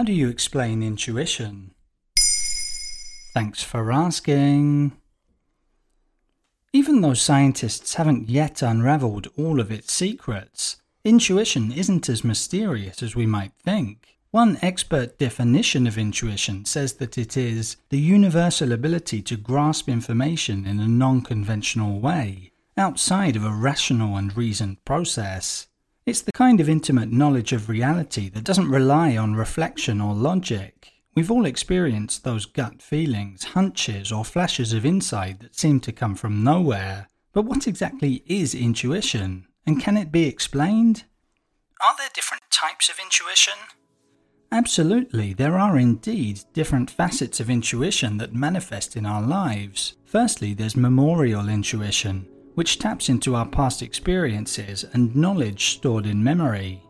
How do you explain intuition? Thanks for asking. Even though scientists haven't yet unraveled all of its secrets, intuition isn't as mysterious as we might think. One expert definition of intuition says that it is the universal ability to grasp information in a non conventional way, outside of a rational and reasoned process. It's the kind of intimate knowledge of reality that doesn't rely on reflection or logic. We've all experienced those gut feelings, hunches, or flashes of insight that seem to come from nowhere. But what exactly is intuition? And can it be explained? Are there different types of intuition? Absolutely, there are indeed different facets of intuition that manifest in our lives. Firstly, there's memorial intuition, which taps into our past experiences and knowledge stored in memory.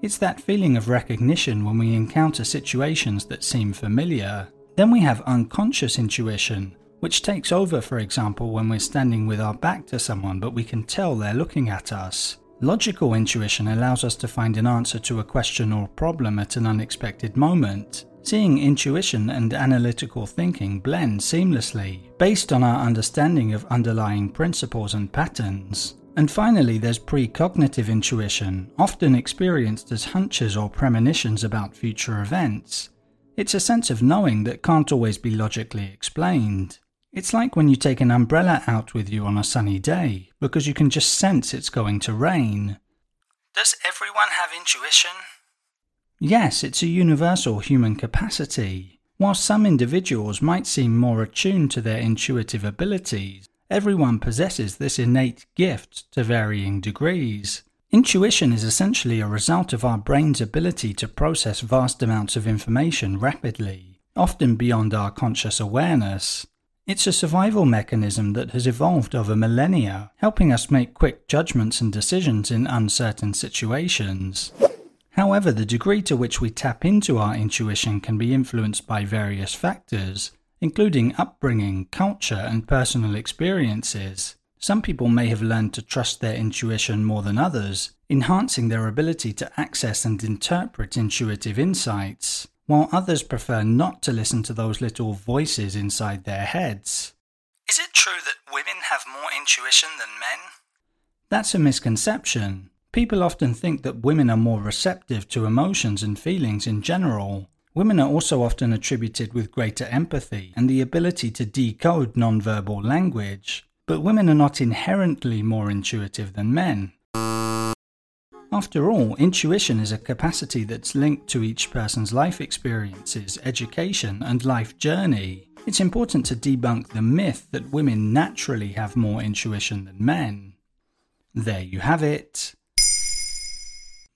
It's that feeling of recognition when we encounter situations that seem familiar. Then we have unconscious intuition, which takes over, for example, when we're standing with our back to someone but we can tell they're looking at us. Logical intuition allows us to find an answer to a question or problem at an unexpected moment. Seeing intuition and analytical thinking blend seamlessly, based on our understanding of underlying principles and patterns. And finally, there's precognitive intuition, often experienced as hunches or premonitions about future events. It's a sense of knowing that can't always be logically explained. It's like when you take an umbrella out with you on a sunny day, because you can just sense it's going to rain. Does everyone have intuition? Yes, it's a universal human capacity. While some individuals might seem more attuned to their intuitive abilities, everyone possesses this innate gift to varying degrees. Intuition is essentially a result of our brain's ability to process vast amounts of information rapidly, often beyond our conscious awareness. It's a survival mechanism that has evolved over millennia, helping us make quick judgments and decisions in uncertain situations. However, the degree to which we tap into our intuition can be influenced by various factors, including upbringing, culture, and personal experiences. Some people may have learned to trust their intuition more than others, enhancing their ability to access and interpret intuitive insights while others prefer not to listen to those little voices inside their heads. Is it true that women have more intuition than men? That's a misconception. People often think that women are more receptive to emotions and feelings in general. Women are also often attributed with greater empathy and the ability to decode nonverbal language, but women are not inherently more intuitive than men. After all, intuition is a capacity that's linked to each person's life experiences, education, and life journey. It's important to debunk the myth that women naturally have more intuition than men. There you have it.